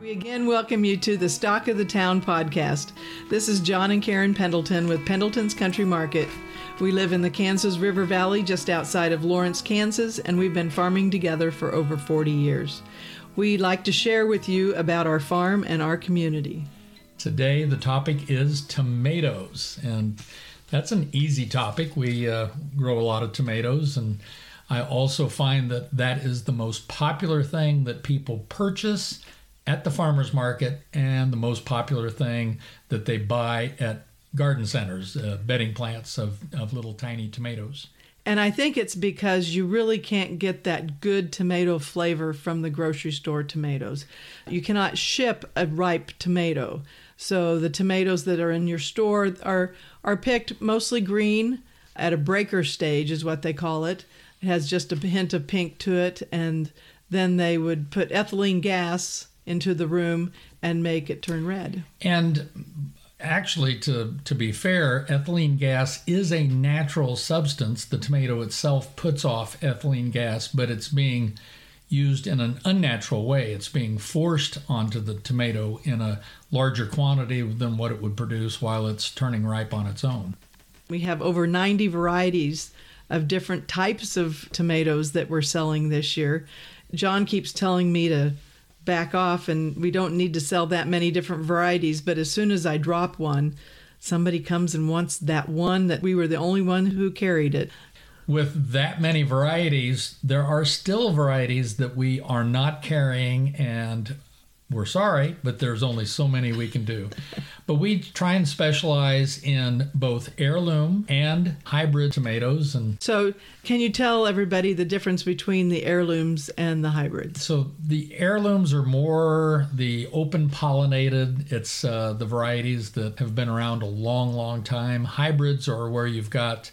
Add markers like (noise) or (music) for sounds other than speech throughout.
We again welcome you to the Stock of the Town podcast. This is John and Karen Pendleton with Pendleton's Country Market. We live in the Kansas River Valley just outside of Lawrence, Kansas, and we've been farming together for over 40 years. We like to share with you about our farm and our community. Today, the topic is tomatoes, and that's an easy topic. We uh, grow a lot of tomatoes, and I also find that that is the most popular thing that people purchase at the farmer's market and the most popular thing that they buy at garden centers, uh, bedding plants of, of little tiny tomatoes. And I think it's because you really can't get that good tomato flavor from the grocery store tomatoes. You cannot ship a ripe tomato. So the tomatoes that are in your store are are picked mostly green at a breaker stage is what they call it. It has just a hint of pink to it and then they would put ethylene gas into the room and make it turn red. And actually, to, to be fair, ethylene gas is a natural substance. The tomato itself puts off ethylene gas, but it's being used in an unnatural way. It's being forced onto the tomato in a larger quantity than what it would produce while it's turning ripe on its own. We have over 90 varieties of different types of tomatoes that we're selling this year. John keeps telling me to back off and we don't need to sell that many different varieties. But as soon as I drop one, somebody comes and wants that one that we were the only one who carried it. With that many varieties, there are still varieties that we are not carrying, and we're sorry, but there's only so many we can do. But we try and specialize in both heirloom and hybrid tomatoes. And so, can you tell everybody the difference between the heirlooms and the hybrids? So, the heirlooms are more the open pollinated. It's uh, the varieties that have been around a long, long time. Hybrids are where you've got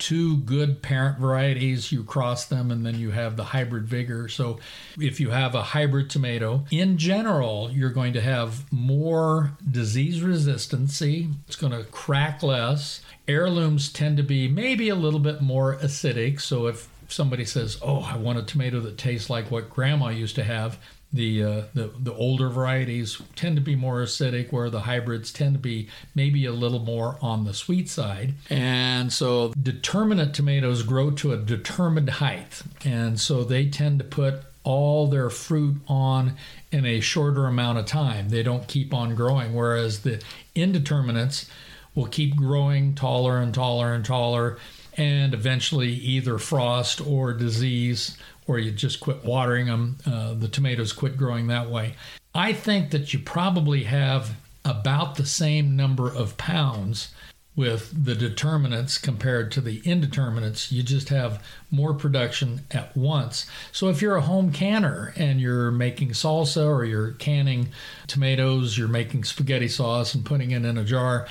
two good parent varieties, you cross them, and then you have the hybrid vigor. So, if you have a hybrid tomato, in general, you're going to have more disease resistancy. It's going to crack less. Heirlooms tend to be maybe a little bit more acidic. So, if somebody says, Oh, I want a tomato that tastes like what grandma used to have, the, uh, the the older varieties tend to be more acidic, where the hybrids tend to be maybe a little more on the sweet side. And so, determinate tomatoes grow to a determined height, and so they tend to put all their fruit on in a shorter amount of time. They don't keep on growing, whereas the indeterminates will keep growing taller and taller and taller, and eventually either frost or disease or you just quit watering them, uh, the tomatoes quit growing that way. I think that you probably have about the same number of pounds with the determinants compared to the indeterminates. You just have more production at once. So if you're a home canner and you're making salsa or you're canning tomatoes, you're making spaghetti sauce and putting it in a jar,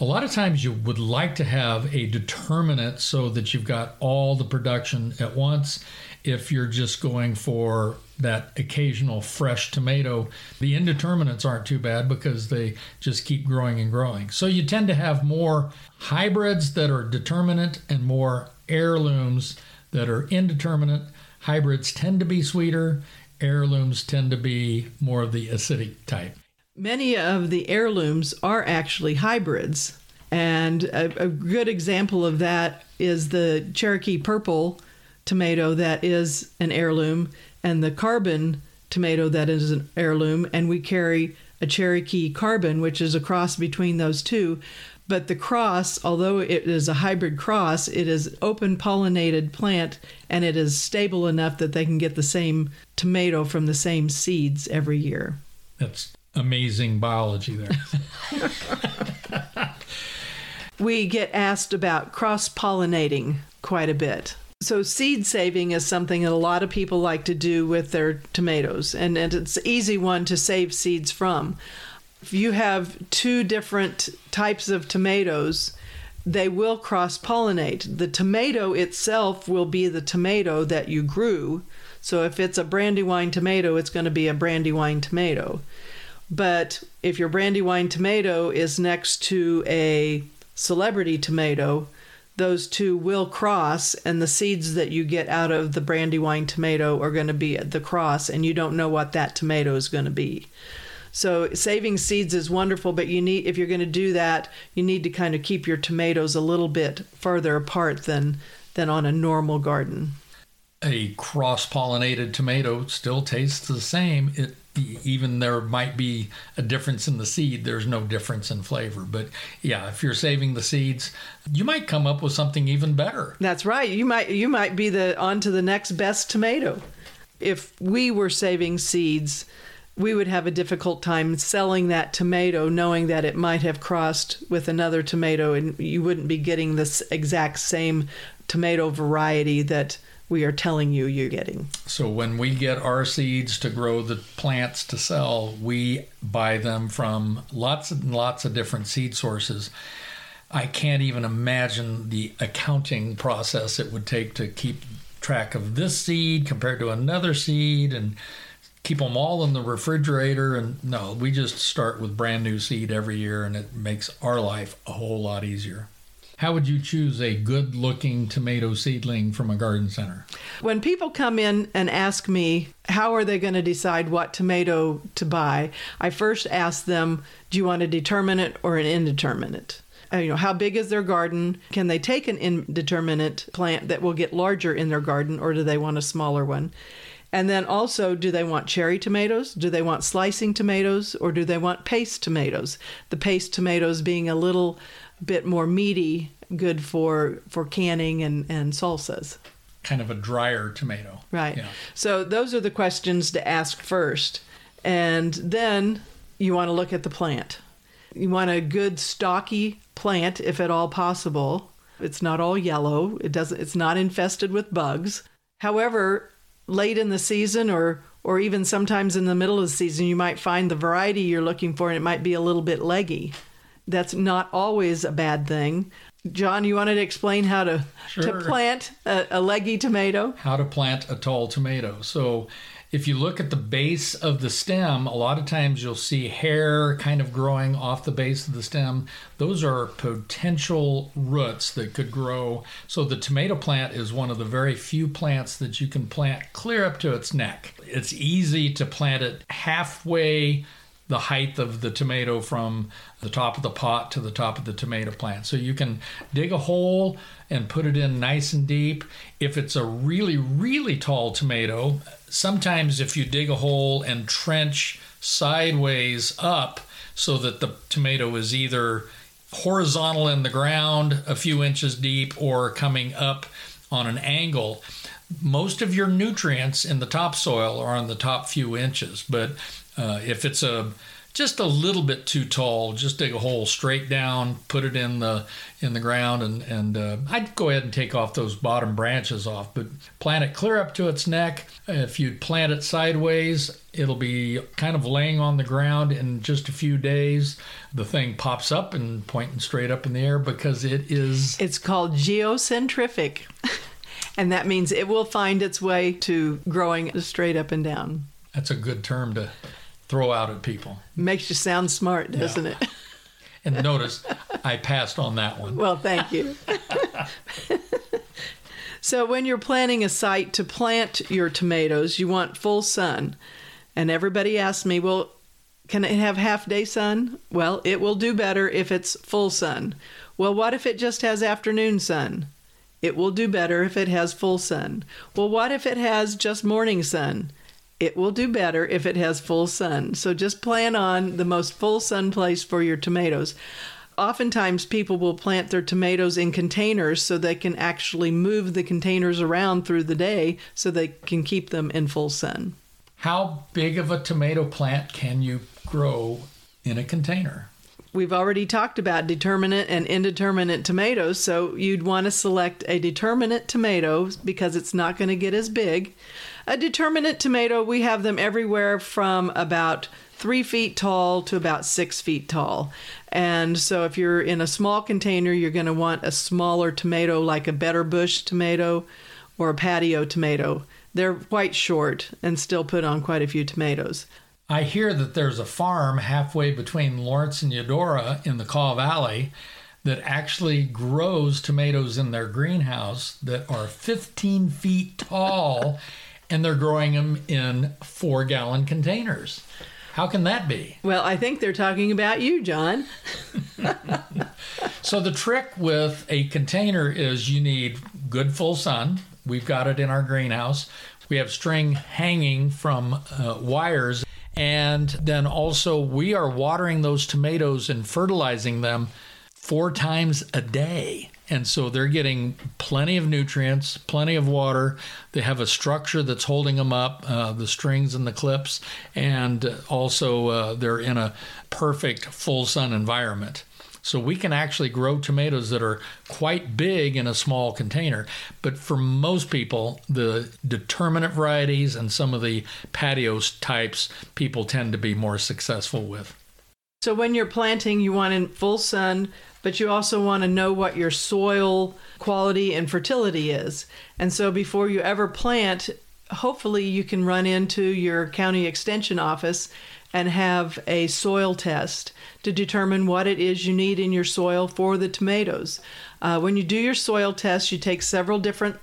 a lot of times you would like to have a determinant so that you've got all the production at once if you're just going for that occasional fresh tomato, the indeterminates aren't too bad because they just keep growing and growing. So you tend to have more hybrids that are determinate and more heirlooms that are indeterminate. Hybrids tend to be sweeter, heirlooms tend to be more of the acidic type. Many of the heirlooms are actually hybrids. And a, a good example of that is the Cherokee Purple tomato that is an heirloom and the carbon tomato that is an heirloom, and we carry a Cherokee carbon, which is a cross between those two. But the cross, although it is a hybrid cross, it is open pollinated plant and it is stable enough that they can get the same tomato from the same seeds every year. That's amazing biology there. (laughs) we get asked about cross pollinating quite a bit. So, seed saving is something that a lot of people like to do with their tomatoes, and, and it's an easy one to save seeds from. If you have two different types of tomatoes, they will cross pollinate. The tomato itself will be the tomato that you grew. So, if it's a brandywine tomato, it's going to be a brandywine tomato. But if your brandywine tomato is next to a celebrity tomato, those two will cross, and the seeds that you get out of the brandywine tomato are going to be at the cross, and you don't know what that tomato is going to be. So saving seeds is wonderful, but you need if you're going to do that, you need to kind of keep your tomatoes a little bit further apart than than on a normal garden. A cross-pollinated tomato still tastes the same. It even there might be a difference in the seed, there's no difference in flavor. But yeah, if you're saving the seeds, you might come up with something even better. That's right. You might you might be the on to the next best tomato. If we were saving seeds, we would have a difficult time selling that tomato knowing that it might have crossed with another tomato and you wouldn't be getting this exact same tomato variety that we are telling you you're getting. So when we get our seeds to grow the plants to sell, we buy them from lots and lots of different seed sources. I can't even imagine the accounting process it would take to keep track of this seed compared to another seed and keep them all in the refrigerator and no we just start with brand new seed every year and it makes our life a whole lot easier how would you choose a good looking tomato seedling from a garden center? When people come in and ask me, how are they going to decide what tomato to buy? I first ask them, do you want a determinate or an indeterminate? Uh, you know, how big is their garden? Can they take an indeterminate plant that will get larger in their garden or do they want a smaller one? And then also, do they want cherry tomatoes? Do they want slicing tomatoes? Or do they want paste tomatoes? The paste tomatoes being a little bit more meaty, good for for canning and and salsas. Kind of a drier tomato. Right. Yeah. So those are the questions to ask first. And then you want to look at the plant. You want a good stocky plant if at all possible. It's not all yellow. It doesn't it's not infested with bugs. However, late in the season or or even sometimes in the middle of the season, you might find the variety you're looking for and it might be a little bit leggy that's not always a bad thing. John, you wanted to explain how to sure. to plant a, a leggy tomato? How to plant a tall tomato. So if you look at the base of the stem, a lot of times you'll see hair kind of growing off the base of the stem. Those are potential roots that could grow. So the tomato plant is one of the very few plants that you can plant clear up to its neck. It's easy to plant it halfway the height of the tomato from the top of the pot to the top of the tomato plant. So you can dig a hole and put it in nice and deep. If it's a really, really tall tomato, sometimes if you dig a hole and trench sideways up so that the tomato is either horizontal in the ground a few inches deep or coming up on an angle, most of your nutrients in the topsoil are on the top few inches. But uh, if it's a just a little bit too tall, just dig a hole straight down, put it in the in the ground, and and uh, I'd go ahead and take off those bottom branches off, but plant it clear up to its neck. If you plant it sideways, it'll be kind of laying on the ground in just a few days. The thing pops up and pointing straight up in the air because it is. It's called geocentrific. (laughs) and that means it will find its way to growing straight up and down. That's a good term to throw out at people. Makes you sound smart, doesn't yeah. it? (laughs) and notice I passed on that one. Well, thank you. (laughs) so, when you're planning a site to plant your tomatoes, you want full sun. And everybody asks me, well, can it have half day sun? Well, it will do better if it's full sun. Well, what if it just has afternoon sun? It will do better if it has full sun. Well, what if it has just morning sun? It will do better if it has full sun. So just plan on the most full sun place for your tomatoes. Oftentimes, people will plant their tomatoes in containers so they can actually move the containers around through the day so they can keep them in full sun. How big of a tomato plant can you grow in a container? We've already talked about determinate and indeterminate tomatoes, so you'd want to select a determinate tomato because it's not going to get as big. A determinate tomato, we have them everywhere from about three feet tall to about six feet tall. And so if you're in a small container, you're going to want a smaller tomato like a better bush tomato or a patio tomato. They're quite short and still put on quite a few tomatoes. I hear that there's a farm halfway between Lawrence and Eudora in the Kaw Valley that actually grows tomatoes in their greenhouse that are 15 feet tall and they're growing them in four gallon containers. How can that be? Well, I think they're talking about you, John. (laughs) so, the trick with a container is you need good full sun. We've got it in our greenhouse. We have string hanging from uh, wires. And then also, we are watering those tomatoes and fertilizing them four times a day. And so they're getting plenty of nutrients, plenty of water. They have a structure that's holding them up, uh, the strings and the clips, and also uh, they're in a perfect full sun environment. So we can actually grow tomatoes that are quite big in a small container. But for most people, the determinate varieties and some of the patio types, people tend to be more successful with. So when you're planting, you want in full sun, but you also want to know what your soil quality and fertility is. And so before you ever plant, hopefully you can run into your county extension office and have a soil test to determine what it is you need in your soil for the tomatoes. Uh, when you do your soil test, you take several different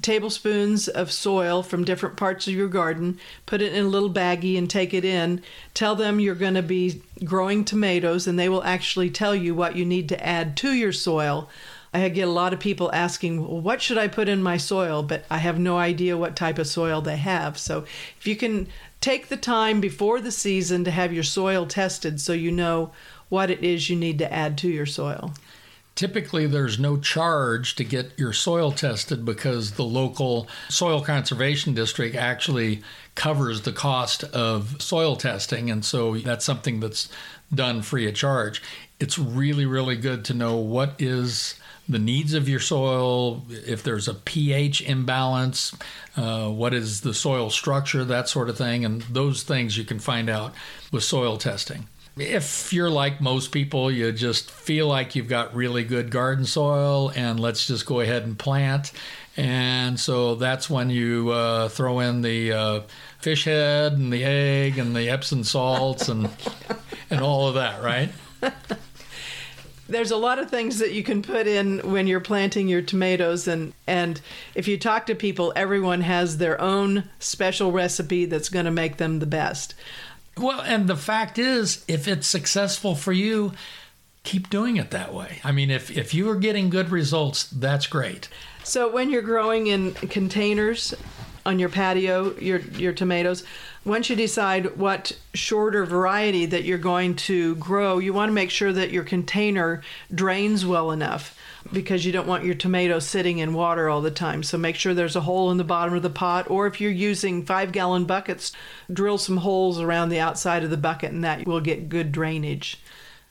tablespoons of soil from different parts of your garden, put it in a little baggie and take it in. Tell them you're going to be growing tomatoes, and they will actually tell you what you need to add to your soil. I get a lot of people asking, well, what should I put in my soil? But I have no idea what type of soil they have. So if you can take the time before the season to have your soil tested so you know what it is you need to add to your soil. Typically, there's no charge to get your soil tested because the local soil conservation district actually covers the cost of soil testing. And so that's something that's done free of charge. It's really, really good to know what is the needs of your soil, if there's a pH imbalance, uh, what is the soil structure, that sort of thing. And those things you can find out with soil testing if you're like most people, you just feel like you've got really good garden soil and let's just go ahead and plant. And so that's when you uh, throw in the uh, fish head and the egg and the Epsom salts and (laughs) and all of that, right? There's a lot of things that you can put in when you're planting your tomatoes and and if you talk to people everyone has their own special recipe that's going to make them the best. Well, and the fact is, if it's successful for you, keep doing it that way. I mean, if, if you are getting good results, that's great. So when you're growing in containers on your patio, your your tomatoes, once you decide what shorter variety that you're going to grow, you want to make sure that your container drains well enough because you don't want your tomatoes sitting in water all the time. So make sure there's a hole in the bottom of the pot, or if you're using five gallon buckets, drill some holes around the outside of the bucket, and that will get good drainage.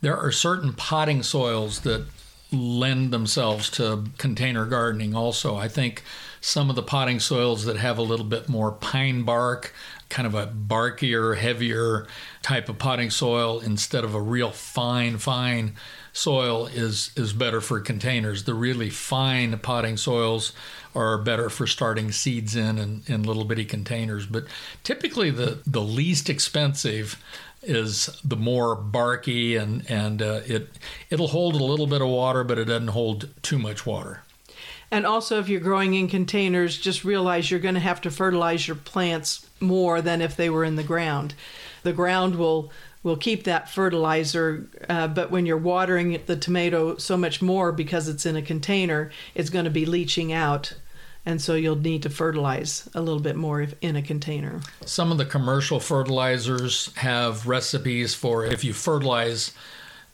There are certain potting soils that lend themselves to container gardening also. I think some of the potting soils that have a little bit more pine bark, kind of a barkier, heavier type of potting soil instead of a real fine, fine soil is is better for containers. The really fine potting soils are better for starting seeds in in, in little bitty containers. But typically, the the least expensive is the more barky and and uh, it it'll hold a little bit of water, but it doesn't hold too much water. And also, if you're growing in containers, just realize you're going to have to fertilize your plants more than if they were in the ground. The ground will will keep that fertilizer, uh, but when you're watering the tomato so much more because it's in a container, it's going to be leaching out. And so you'll need to fertilize a little bit more if in a container. Some of the commercial fertilizers have recipes for if you fertilize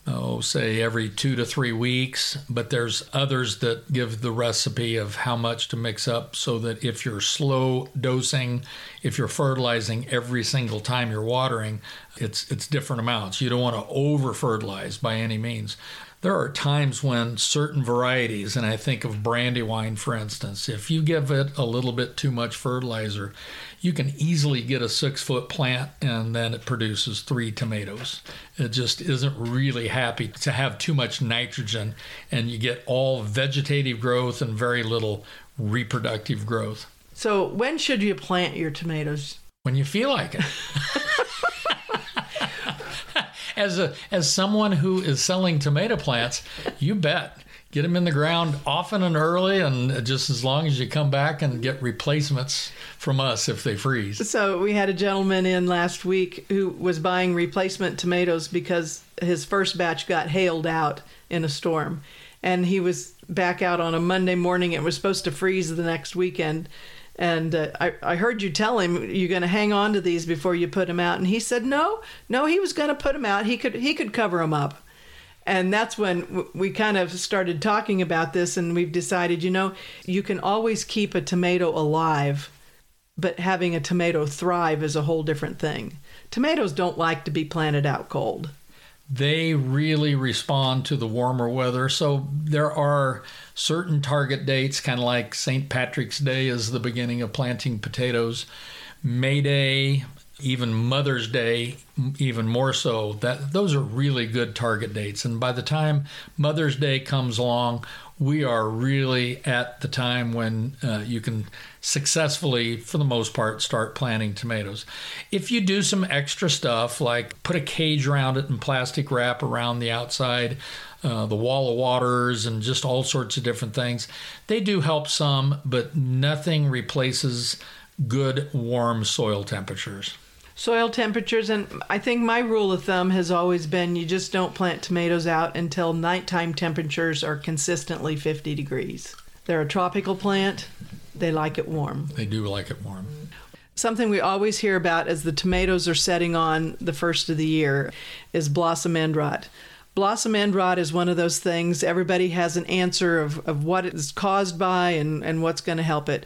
oh, say every two to three weeks. But there's others that give the recipe of how much to mix up so that if you're slow dosing, if you're fertilizing every single time you're watering, it's it's different amounts. You don't want to over fertilize by any means. There are times when certain varieties, and I think of brandywine for instance, if you give it a little bit too much fertilizer, you can easily get a six foot plant and then it produces three tomatoes. It just isn't really happy to have too much nitrogen and you get all vegetative growth and very little reproductive growth. So, when should you plant your tomatoes? When you feel like it. (laughs) as a as someone who is selling tomato plants, you bet. Get them in the ground often and early, and just as long as you come back and get replacements from us if they freeze. So we had a gentleman in last week who was buying replacement tomatoes because his first batch got hailed out in a storm, and he was back out on a Monday morning. It was supposed to freeze the next weekend. And uh, I, I heard you tell him you're going to hang on to these before you put them out, and he said no, no, he was going to put them out. He could he could cover them up, and that's when we kind of started talking about this, and we've decided, you know, you can always keep a tomato alive, but having a tomato thrive is a whole different thing. Tomatoes don't like to be planted out cold they really respond to the warmer weather. So there are certain target dates, kind of like St. Patrick's Day is the beginning of planting potatoes, May Day, even Mother's Day, even more so. That those are really good target dates. And by the time Mother's Day comes along, we are really at the time when uh, you can successfully, for the most part, start planting tomatoes. If you do some extra stuff like put a cage around it and plastic wrap around the outside, uh, the wall of waters, and just all sorts of different things, they do help some, but nothing replaces good warm soil temperatures soil temperatures and i think my rule of thumb has always been you just don't plant tomatoes out until nighttime temperatures are consistently 50 degrees. They're a tropical plant. They like it warm. They do like it warm. Something we always hear about as the tomatoes are setting on the first of the year is blossom end rot. Blossom end rot is one of those things everybody has an answer of, of what it's caused by and, and what's going to help it.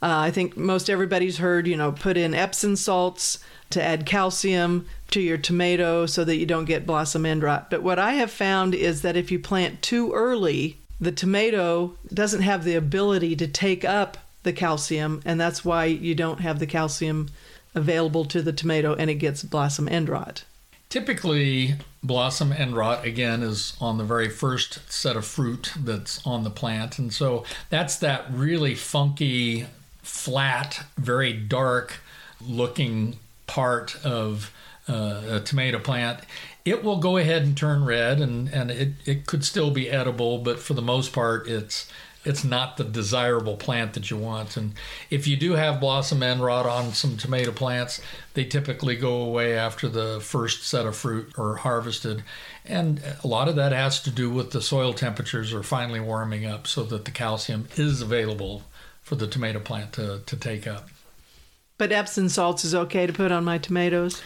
Uh, i think most everybody's heard you know put in epsom salts to add calcium to your tomato so that you don't get blossom end rot. But what I have found is that if you plant too early, the tomato doesn't have the ability to take up the calcium, and that's why you don't have the calcium available to the tomato and it gets blossom end rot. Typically, blossom end rot again is on the very first set of fruit that's on the plant, and so that's that really funky, flat, very dark looking part of uh, a tomato plant, it will go ahead and turn red, and and it, it could still be edible, but for the most part, it's it's not the desirable plant that you want. And if you do have blossom end rot on some tomato plants, they typically go away after the first set of fruit are harvested. And a lot of that has to do with the soil temperatures are finally warming up so that the calcium is available for the tomato plant to, to take up. But Epsom salts is okay to put on my tomatoes?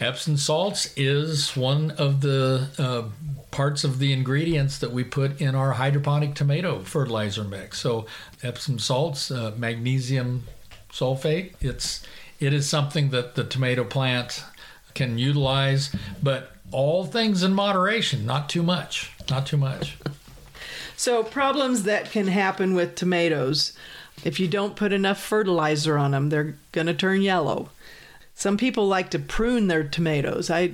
Epsom salts is one of the uh, parts of the ingredients that we put in our hydroponic tomato fertilizer mix. So Epsom salts, uh, magnesium sulfate, it's it is something that the tomato plant can utilize, but all things in moderation, not too much, not too much. So problems that can happen with tomatoes if you don't put enough fertilizer on them, they're going to turn yellow. Some people like to prune their tomatoes. I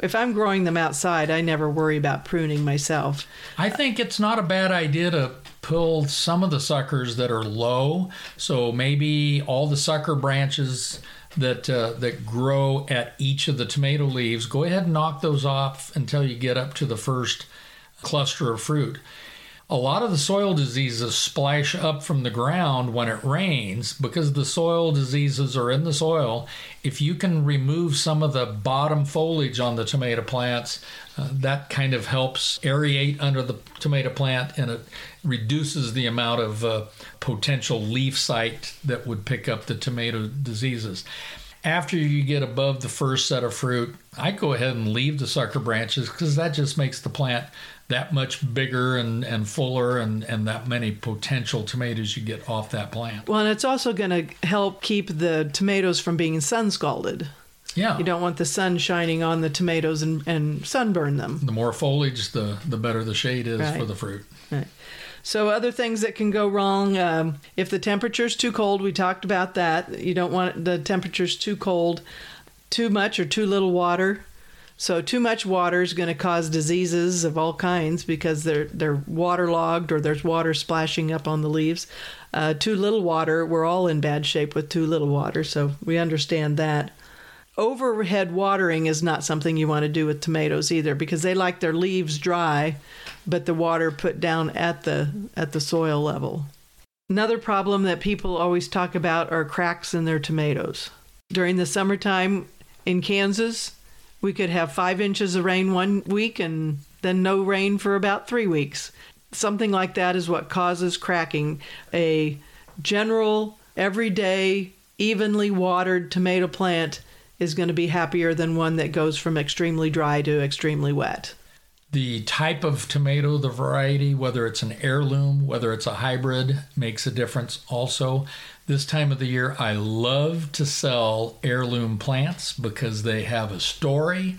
if I'm growing them outside, I never worry about pruning myself. I think it's not a bad idea to pull some of the suckers that are low. So maybe all the sucker branches that uh, that grow at each of the tomato leaves, go ahead and knock those off until you get up to the first cluster of fruit a lot of the soil diseases splash up from the ground when it rains because the soil diseases are in the soil. If you can remove some of the bottom foliage on the tomato plants, uh, that kind of helps aerate under the tomato plant and it reduces the amount of uh, potential leaf site that would pick up the tomato diseases after you get above the first set of fruit, I go ahead and leave the sucker branches because that just makes the plant that much bigger and, and fuller and, and that many potential tomatoes you get off that plant. Well, and it's also going to help keep the tomatoes from being sun scalded. Yeah. You don't want the sun shining on the tomatoes and, and sunburn them. The more foliage, the, the better the shade is right. for the fruit. Right. So, other things that can go wrong um, if the temperature's too cold, we talked about that. You don't want the temperature's too cold, too much or too little water. So too much water is going to cause diseases of all kinds because they're they're waterlogged or there's water splashing up on the leaves. Uh, too little water, we're all in bad shape with too little water, so we understand that. overhead watering is not something you want to do with tomatoes either because they like their leaves dry but the water put down at the at the soil level another problem that people always talk about are cracks in their tomatoes during the summertime in kansas we could have five inches of rain one week and then no rain for about three weeks something like that is what causes cracking a general everyday evenly watered tomato plant is going to be happier than one that goes from extremely dry to extremely wet. The type of tomato, the variety, whether it's an heirloom, whether it's a hybrid, makes a difference also. This time of the year, I love to sell heirloom plants because they have a story.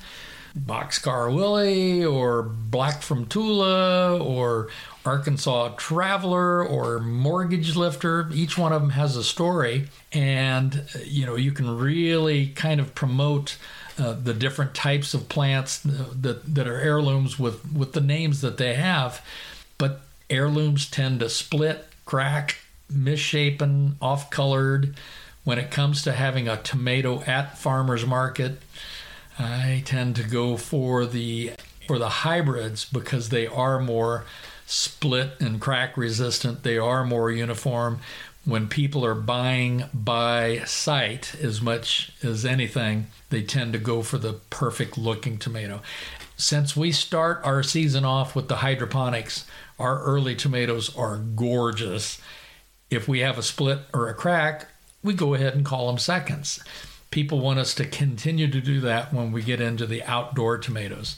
Boxcar Willie or Black from Tula or Arkansas Traveler or Mortgage Lifter. Each one of them has a story, and you know you can really kind of promote uh, the different types of plants that that are heirlooms with with the names that they have. But heirlooms tend to split, crack, misshapen, off-colored. When it comes to having a tomato at farmers market, I tend to go for the for the hybrids because they are more split and crack resistant. They are more uniform. When people are buying by sight as much as anything, they tend to go for the perfect looking tomato. Since we start our season off with the hydroponics, our early tomatoes are gorgeous. If we have a split or a crack, we go ahead and call them seconds. People want us to continue to do that when we get into the outdoor tomatoes.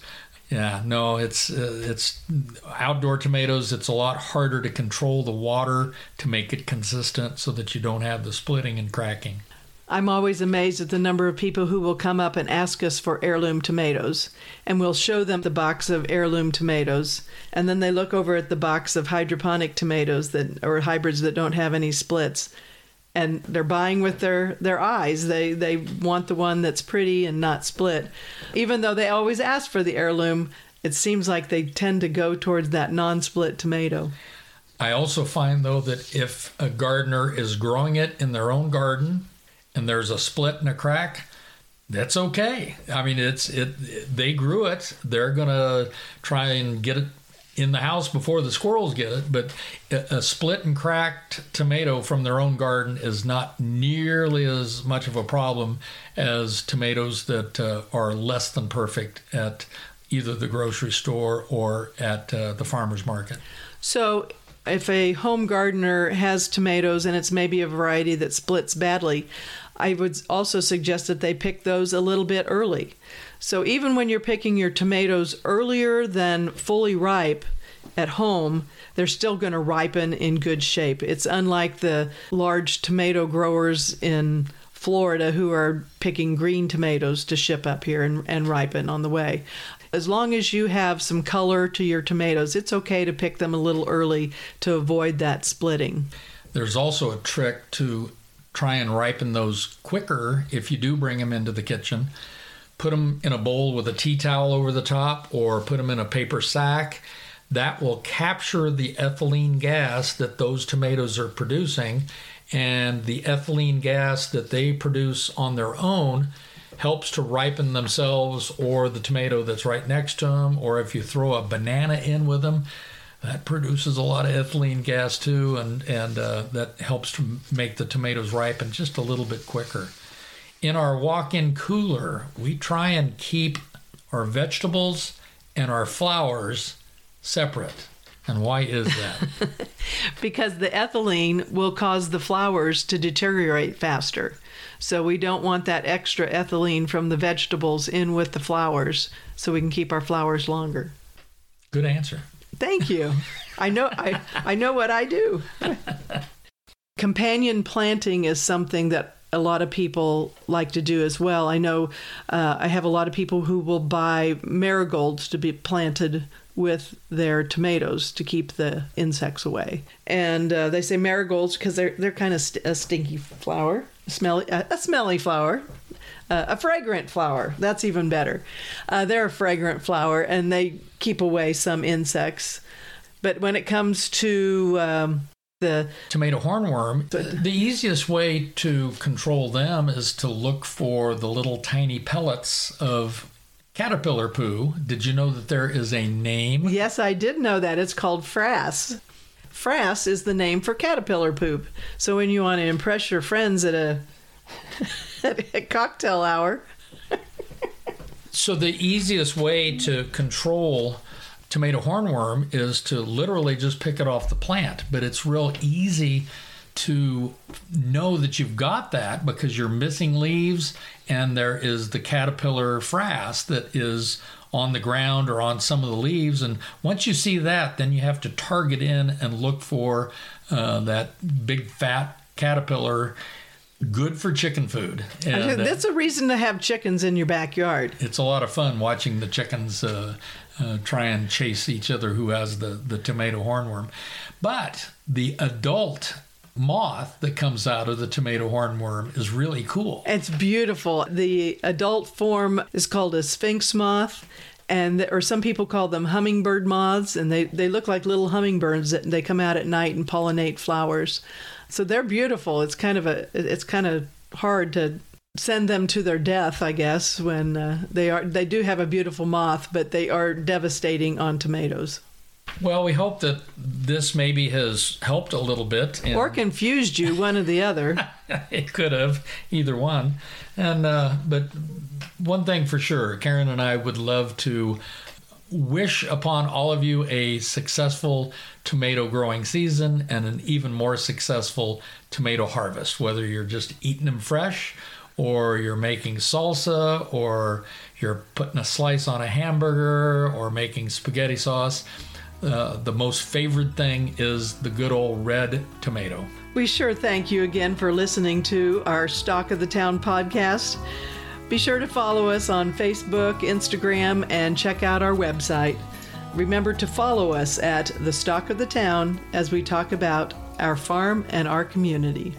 Yeah, no, it's uh, it's outdoor tomatoes. It's a lot harder to control the water to make it consistent so that you don't have the splitting and cracking. I'm always amazed at the number of people who will come up and ask us for heirloom tomatoes, and we'll show them the box of heirloom tomatoes, and then they look over at the box of hydroponic tomatoes that or hybrids that don't have any splits, and they're buying with their their eyes. They they want the one that's pretty and not split. Even though they always ask for the heirloom, it seems like they tend to go towards that non-split tomato. I also find though that if a gardener is growing it in their own garden and there's a split and a crack, that's okay. I mean, it's it. They grew it. They're gonna try and get it in the house before the squirrels get it, but a split and cracked tomato from their own garden is not nearly as much of a problem as tomatoes that uh, are less than perfect at either the grocery store or at uh, the farmer's market. So, if a home gardener has tomatoes and it's maybe a variety that splits badly, I would also suggest that they pick those a little bit early. So even when you're picking your tomatoes earlier than fully ripe at home, they're still going to ripen in good shape. It's unlike the large tomato growers in Florida who are picking green tomatoes to ship up here and, and ripen on the way. As long as you have some color to your tomatoes, it's okay to pick them a little early to avoid that splitting. There's also a trick to try and ripen those quicker if you do bring them into the kitchen put them in a bowl with a tea towel over the top or put them in a paper sack. That will capture the ethylene gas that those tomatoes are producing. And the ethylene gas that they produce on their own helps to ripen themselves or the tomato that's right next to them. Or if you throw a banana in with them, that produces a lot of ethylene gas too, and, and uh, that helps to make the tomatoes ripen just a little bit quicker in our walk in cooler, we try and keep our vegetables and our flowers separate. And why is that? (laughs) because the ethylene will cause the flowers to deteriorate faster. So we don't want that extra ethylene from the vegetables in with the flowers so we can keep our flowers longer. Good answer. Thank you. (laughs) I know I, I know what I do. (laughs) Companion planting is something that a lot of people like to do as well. I know uh, I have a lot of people who will buy marigolds to be planted with their tomatoes to keep the insects away. And uh, they say marigolds because they're they're kind of st- a stinky flower, a smelly uh, a smelly flower. Uh, a fragrant flower. That's even better. Uh, they're a fragrant flower and they keep away some insects. But when it comes to um, The tomato hornworm, the easiest way to control them is to look for the little tiny pellets of caterpillar poo. Did you know that there is a name? yes, I did know that. It's called frass. Frass is the name for caterpillar poop. So when you want to impress your friends at a, (laughs) at a cocktail hour, So the easiest way to control tomato hornworm is to literally just pick it off the plant, but it's real easy to know that you've got that because you're missing leaves and there is the caterpillar frass that is on the ground or on some of the leaves. And once you see that then you have to target in and look for uh, that big fat caterpillar good for chicken food and, that's a reason to have chickens in your backyard. it's a lot of fun watching the chickens uh, uh, try and chase each other who has the, the tomato hornworm. But the adult moth that comes out of the tomato hornworm is really cool. It's beautiful. The adult form is called a sphinx moth, and or some people call them hummingbird moths, and they they look like little hummingbirds that they come out at night and pollinate flowers. So they're beautiful. It's kind of a it's kind of hard to send them to their death, I guess, when uh, they are they do have a beautiful moth, but they are devastating on tomatoes. Well, we hope that this maybe has helped a little bit. Or confused you, one or the other. (laughs) it could have either one and uh, but one thing for sure karen and i would love to wish upon all of you a successful tomato growing season and an even more successful tomato harvest whether you're just eating them fresh or you're making salsa or you're putting a slice on a hamburger or making spaghetti sauce uh, the most favored thing is the good old red tomato We sure thank you again for listening to our Stock of the Town podcast. Be sure to follow us on Facebook, Instagram, and check out our website. Remember to follow us at the Stock of the Town as we talk about our farm and our community.